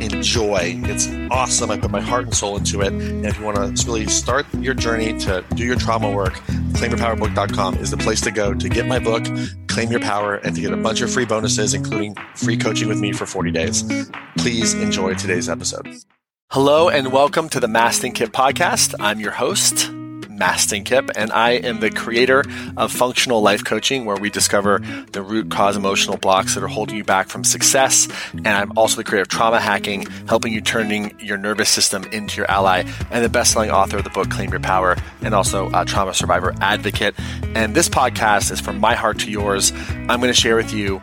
enjoy. It's awesome. I put my heart and soul into it. And if you want to really start your journey to do your trauma work, claimyourpowerbook.com is the place to go to get my book, Claim Your Power, and to get a bunch of free bonuses, including free coaching with me for 40 days. Please enjoy today's episode. Hello and welcome to the Mastin Kipp podcast. I'm your host. Mastin Kipp, and I am the creator of Functional Life Coaching, where we discover the root cause emotional blocks that are holding you back from success. And I'm also the creator of Trauma Hacking, helping you turning your nervous system into your ally, and the best-selling author of the book Claim Your Power, and also a trauma survivor advocate. And this podcast is from my heart to yours. I'm going to share with you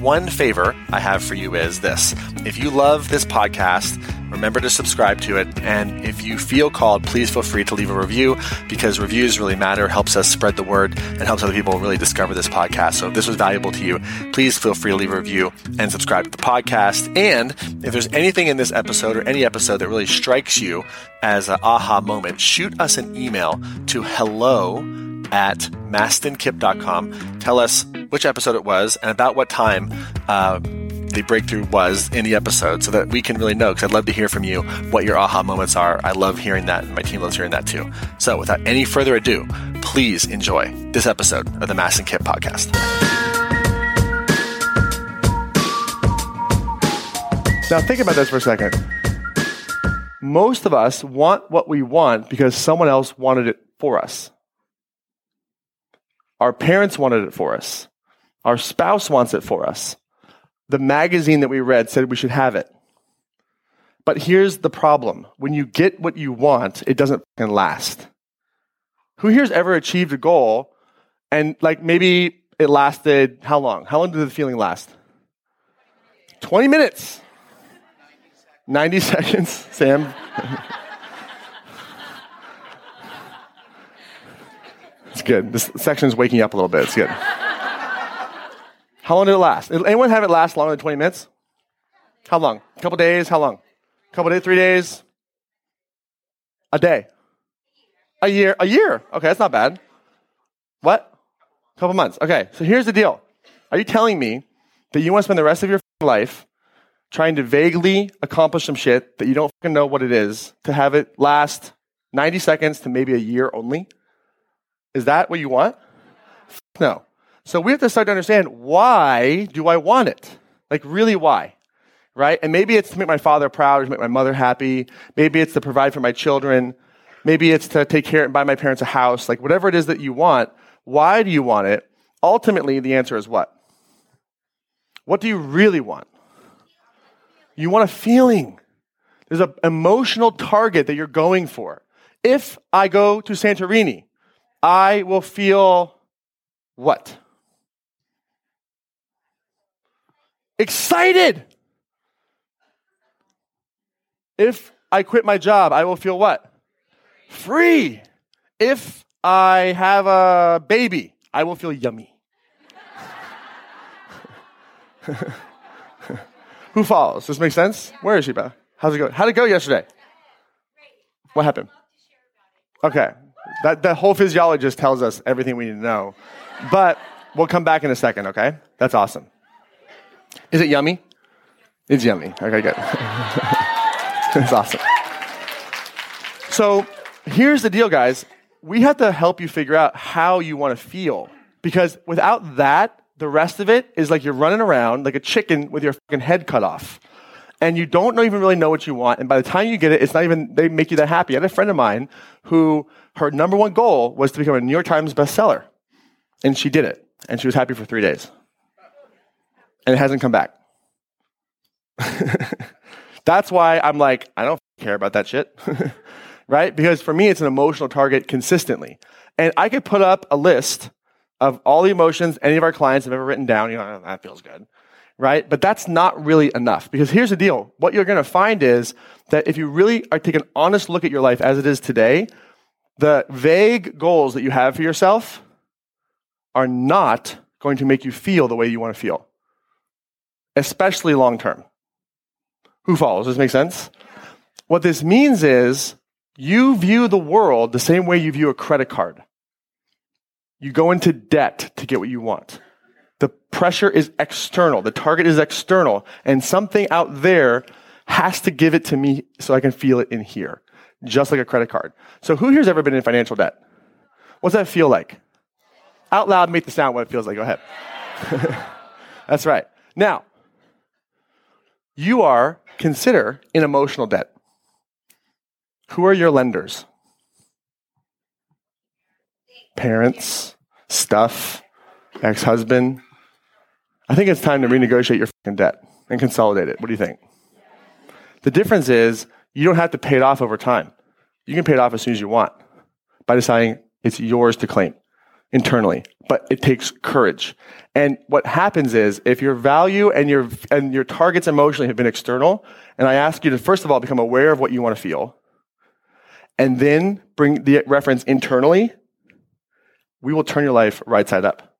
One favor I have for you is this if you love this podcast, remember to subscribe to it. And if you feel called, please feel free to leave a review because reviews really matter, helps us spread the word, and helps other people really discover this podcast. So if this was valuable to you, please feel free to leave a review and subscribe to the podcast. And if there's anything in this episode or any episode that really strikes you as an aha moment, shoot us an email to hello at mastinkipp.com. Tell us which episode it was and about what time uh, the breakthrough was in the episode so that we can really know because I'd love to hear from you what your aha moments are. I love hearing that and my team loves hearing that too. So without any further ado, please enjoy this episode of the Mastin Kipp podcast. Now think about this for a second. Most of us want what we want because someone else wanted it for us. Our parents wanted it for us. Our spouse wants it for us. The magazine that we read said we should have it. But here's the problem when you get what you want, it doesn't last. Who here's ever achieved a goal and, like, maybe it lasted how long? How long did the feeling last? 20 minutes. 90 seconds, Sam. It's good. This section is waking up a little bit. It's good. How long did it last? Anyone have it last longer than 20 minutes? How long? A couple days? How long? A couple days? Three days? A day? A year? A year? Okay, that's not bad. What? A couple months. Okay, so here's the deal. Are you telling me that you want to spend the rest of your life trying to vaguely accomplish some shit that you don't know what it is to have it last 90 seconds to maybe a year only? Is that what you want? No. So we have to start to understand why do I want it? Like, really, why? Right? And maybe it's to make my father proud or to make my mother happy. Maybe it's to provide for my children. Maybe it's to take care and buy my parents a house. Like, whatever it is that you want, why do you want it? Ultimately, the answer is what? What do you really want? You want a feeling. There's an emotional target that you're going for. If I go to Santorini, I will feel what? excited. If I quit my job, I will feel what? Free. If I have a baby, I will feel yummy. Who follows? Does this make sense? Where is she, Beth? How's it going? How'd it go yesterday? What happened? Okay. That, that whole physiologist tells us everything we need to know. But we'll come back in a second, okay? That's awesome. Is it yummy? It's yummy. Okay, good. It's awesome. So here's the deal, guys. We have to help you figure out how you want to feel. Because without that, the rest of it is like you're running around like a chicken with your fucking head cut off. And you don't even really know what you want. And by the time you get it, it's not even, they make you that happy. I had a friend of mine who, her number one goal was to become a New York Times bestseller. And she did it. And she was happy for three days and it hasn't come back. That's why I'm like, I don't care about that shit. right? Because for me, it's an emotional target consistently. And I could put up a list of all the emotions any of our clients have ever written down. You know, oh, that feels good. Right? But that's not really enough. Because here's the deal. What you're going to find is that if you really are take an honest look at your life as it is today, the vague goals that you have for yourself are not going to make you feel the way you want to feel, especially long term. Who follows? Does this make sense? What this means is you view the world the same way you view a credit card. You go into debt to get what you want. The pressure is external. The target is external. And something out there has to give it to me so I can feel it in here, just like a credit card. So who here's ever been in financial debt? What's that feel like? Out loud, make the sound what it feels like. Go ahead. That's right. Now, you are, consider, in emotional debt. Who are your lenders? Parents, stuff, ex husband. I think it's time to renegotiate your debt and consolidate it. What do you think? The difference is you don't have to pay it off over time. You can pay it off as soon as you want by deciding it's yours to claim internally, but it takes courage. And what happens is if your value and your and your targets emotionally have been external, and I ask you to first of all become aware of what you want to feel, and then bring the reference internally, we will turn your life right side up,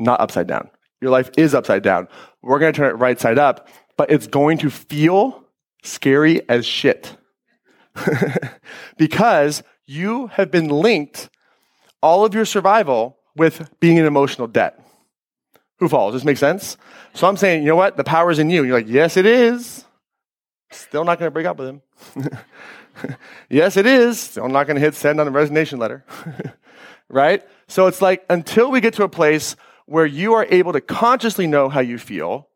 not upside down. Your life is upside down. We're going to turn it right side up, but it's going to feel scary as shit. because you have been linked all of your survival with being in emotional debt. Who falls? Does this make sense? So I'm saying, you know what? The power is in you. You're like, yes, it is. Still not going to break up with him. yes, it is. Still not going to hit send on the resignation letter. right? So it's like until we get to a place where you are able to consciously know how you feel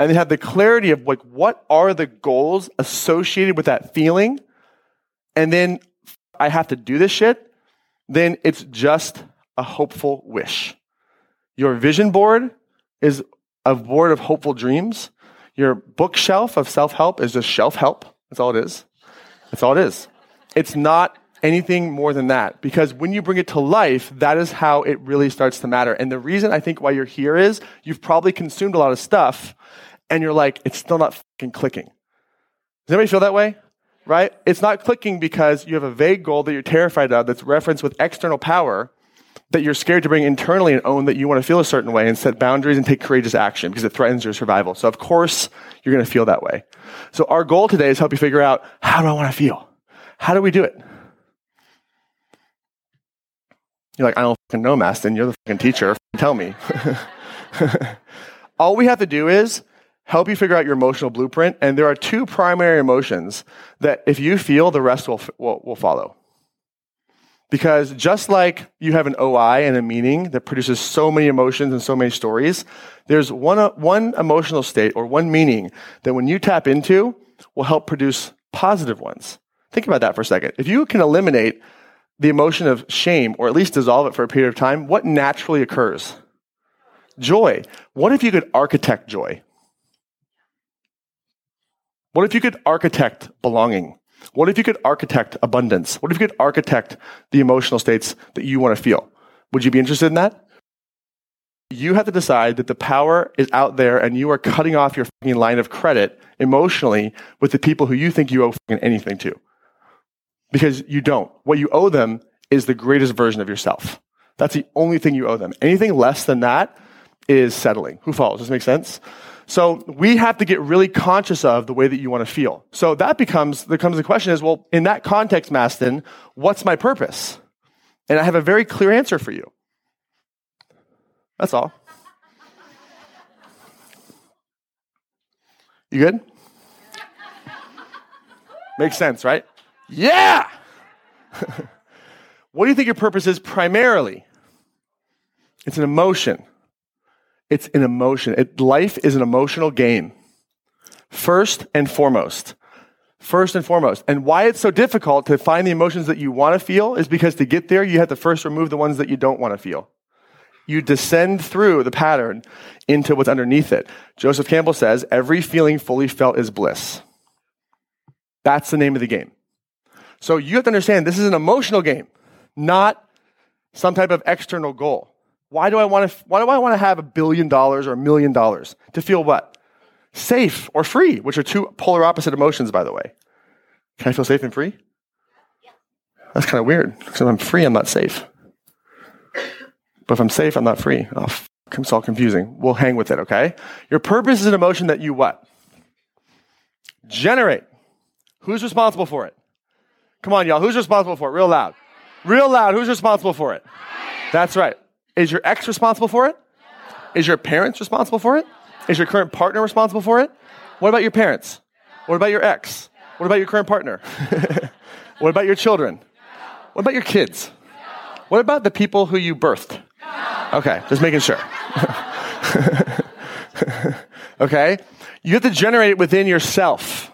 and then have the clarity of like what are the goals associated with that feeling and then I have to do this shit then it's just a hopeful wish. Your vision board is a board of hopeful dreams. Your bookshelf of self help is just shelf help. That's all it is. That's all it is. It's not anything more than that because when you bring it to life, that is how it really starts to matter. And the reason I think why you're here is you've probably consumed a lot of stuff and you're like, it's still not fucking clicking. Does anybody feel that way? right? It's not clicking because you have a vague goal that you're terrified of that's referenced with external power that you're scared to bring internally and own that you want to feel a certain way and set boundaries and take courageous action because it threatens your survival. So of course you're going to feel that way. So our goal today is help you figure out how do I want to feel? How do we do it? You're like, I don't fucking know, Mastin. You're the fucking teacher. Tell me. All we have to do is help you figure out your emotional blueprint. And there are two primary emotions that if you feel, the rest will, will, will follow. Because just like you have an OI and a meaning that produces so many emotions and so many stories, there's one, one emotional state or one meaning that when you tap into will help produce positive ones. Think about that for a second. If you can eliminate the emotion of shame or at least dissolve it for a period of time, what naturally occurs? Joy. What if you could architect joy? What if you could architect belonging? What if you could architect abundance? What if you could architect the emotional states that you want to feel? Would you be interested in that? You have to decide that the power is out there and you are cutting off your line of credit emotionally with the people who you think you owe anything to. Because you don't. What you owe them is the greatest version of yourself. That's the only thing you owe them. Anything less than that is settling. Who follows? Does this make sense? So we have to get really conscious of the way that you want to feel. So that becomes, becomes the question is, well, in that context, Mastin, what's my purpose? And I have a very clear answer for you. That's all. You good? Makes sense, right? Yeah! what do you think your purpose is primarily? It's an emotion. It's an emotion. It, life is an emotional game. First and foremost. First and foremost. And why it's so difficult to find the emotions that you want to feel is because to get there, you have to first remove the ones that you don't want to feel. You descend through the pattern into what's underneath it. Joseph Campbell says, every feeling fully felt is bliss. That's the name of the game. So you have to understand this is an emotional game, not some type of external goal. Why do I want to, why do I want to have a billion dollars or a million dollars? To feel what? Safe or free, which are two polar opposite emotions, by the way. Can I feel safe and free? That's kind of weird. Because if I'm free, I'm not safe. But if I'm safe, I'm not free. Oh, f- it's all confusing. We'll hang with it, okay? Your purpose is an emotion that you what? Generate. Who's responsible for it? Come on, y'all. Who's responsible for it? Real loud. Real loud. Who's responsible for it? That's right. Is your ex responsible for it? Is your parents responsible for it? Is your current partner responsible for it? What about your parents? What about your ex? What about your current partner? what about your children? What about your kids? What about the people who you birthed? Okay, just making sure. okay? You have to generate it within yourself.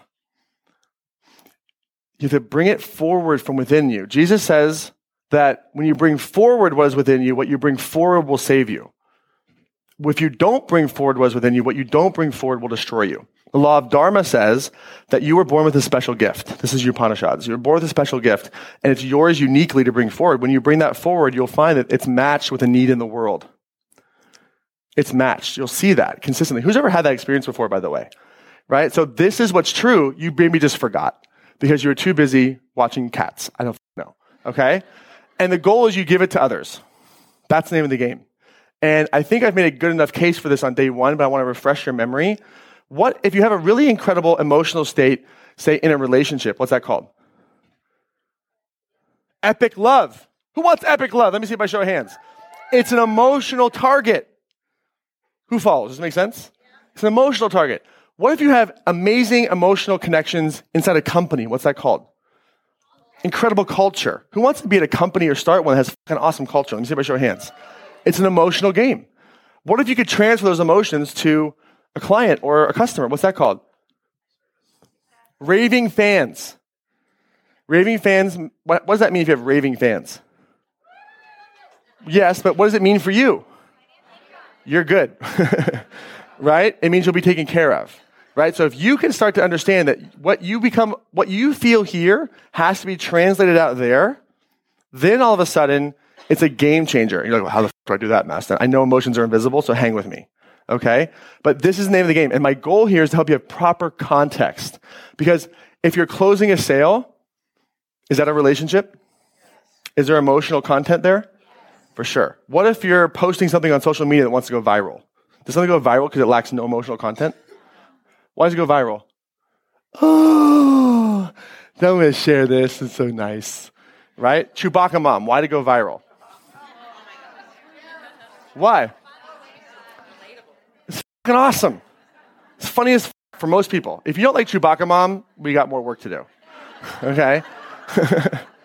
You have to bring it forward from within you. Jesus says that when you bring forward what is within you, what you bring forward will save you. If you don't bring forward what is within you, what you don't bring forward will destroy you. The law of Dharma says that you were born with a special gift. This is your Upanishads. You're born with a special gift, and it's yours uniquely to bring forward. When you bring that forward, you'll find that it's matched with a need in the world. It's matched. You'll see that consistently. Who's ever had that experience before, by the way? Right? So this is what's true. You maybe just forgot because you were too busy watching cats. I don't know. Okay? And the goal is you give it to others. That's the name of the game. And I think I've made a good enough case for this on day one, but I want to refresh your memory. What if you have a really incredible emotional state, say in a relationship? What's that called? Epic love. Who wants epic love? Let me see by show of hands. It's an emotional target. Who follows? Does this make sense? It's an emotional target. What if you have amazing emotional connections inside a company? What's that called? Incredible culture. Who wants to be at a company or start one that has an awesome culture? Let me see by show of hands. It's an emotional game. What if you could transfer those emotions to a client or a customer? What's that called? Raving fans. Raving fans, what, what does that mean if you have raving fans? Yes, but what does it mean for you? You're good. right? It means you'll be taken care of. Right? So if you can start to understand that what you become, what you feel here has to be translated out there, then all of a sudden it's a game changer. You're like, well, how the f- do I do that, Master? I know emotions are invisible, so hang with me. Okay? But this is the name of the game. And my goal here is to help you have proper context. Because if you're closing a sale, is that a relationship? Is there emotional content there? For sure. What if you're posting something on social media that wants to go viral? Does something go viral because it lacks no emotional content? Why does it go viral? Oh, I'm going to share this. It's so nice. Right? Chewbacca mom. Why did it go viral? Why? It's fucking awesome. It's funny as f- for most people. If you don't like Chewbacca mom, we got more work to do. Okay?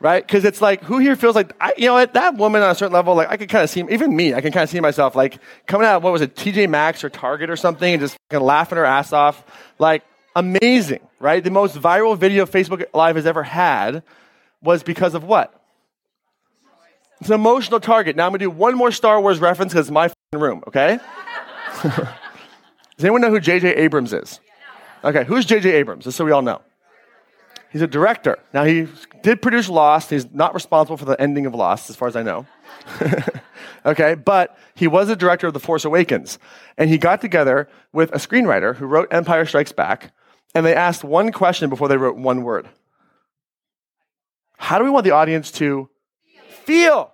right? Because it's like, who here feels like, I, you know what, that woman on a certain level, like, I can kind of see, even me, I can kind of see myself, like, coming out of, what was it, TJ Maxx or Target or something, and just laughing her ass off. Like, amazing, right? The most viral video Facebook Live has ever had was because of what? It's an emotional target. Now I'm going to do one more Star Wars reference because it's my room, okay? Does anyone know who J.J. Abrams is? Okay, who's J.J. Abrams? Just so we all know. He's a director. Now, he did produce Lost. He's not responsible for the ending of Lost, as far as I know. okay, but he was a director of The Force Awakens. And he got together with a screenwriter who wrote Empire Strikes Back, and they asked one question before they wrote one word How do we want the audience to feel?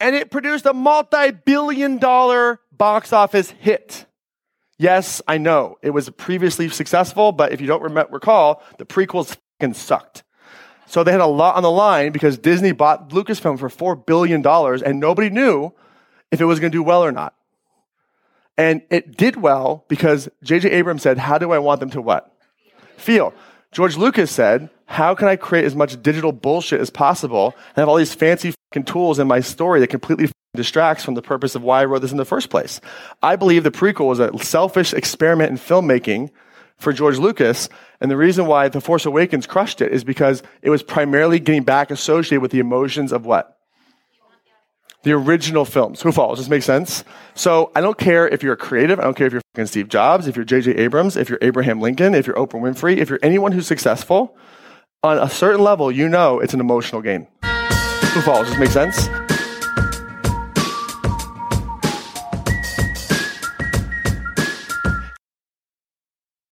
And it produced a multi billion dollar box office hit. Yes, I know it was previously successful, but if you don't rem- recall, the prequels fucking sucked. So they had a lot on the line because Disney bought Lucasfilm for $4 billion and nobody knew if it was going to do well or not. And it did well because J.J. Abrams said, How do I want them to what? Feel. George Lucas said, How can I create as much digital bullshit as possible and have all these fancy fucking tools in my story that completely distracts from the purpose of why I wrote this in the first place? I believe the prequel was a selfish experiment in filmmaking for George Lucas. And the reason why The Force Awakens crushed it is because it was primarily getting back associated with the emotions of what? the original films. Who falls? Does this make sense? So I don't care if you're a creative. I don't care if you're Steve Jobs, if you're J.J. Abrams, if you're Abraham Lincoln, if you're Oprah Winfrey, if you're anyone who's successful. On a certain level, you know it's an emotional game. Who falls? Does this make sense?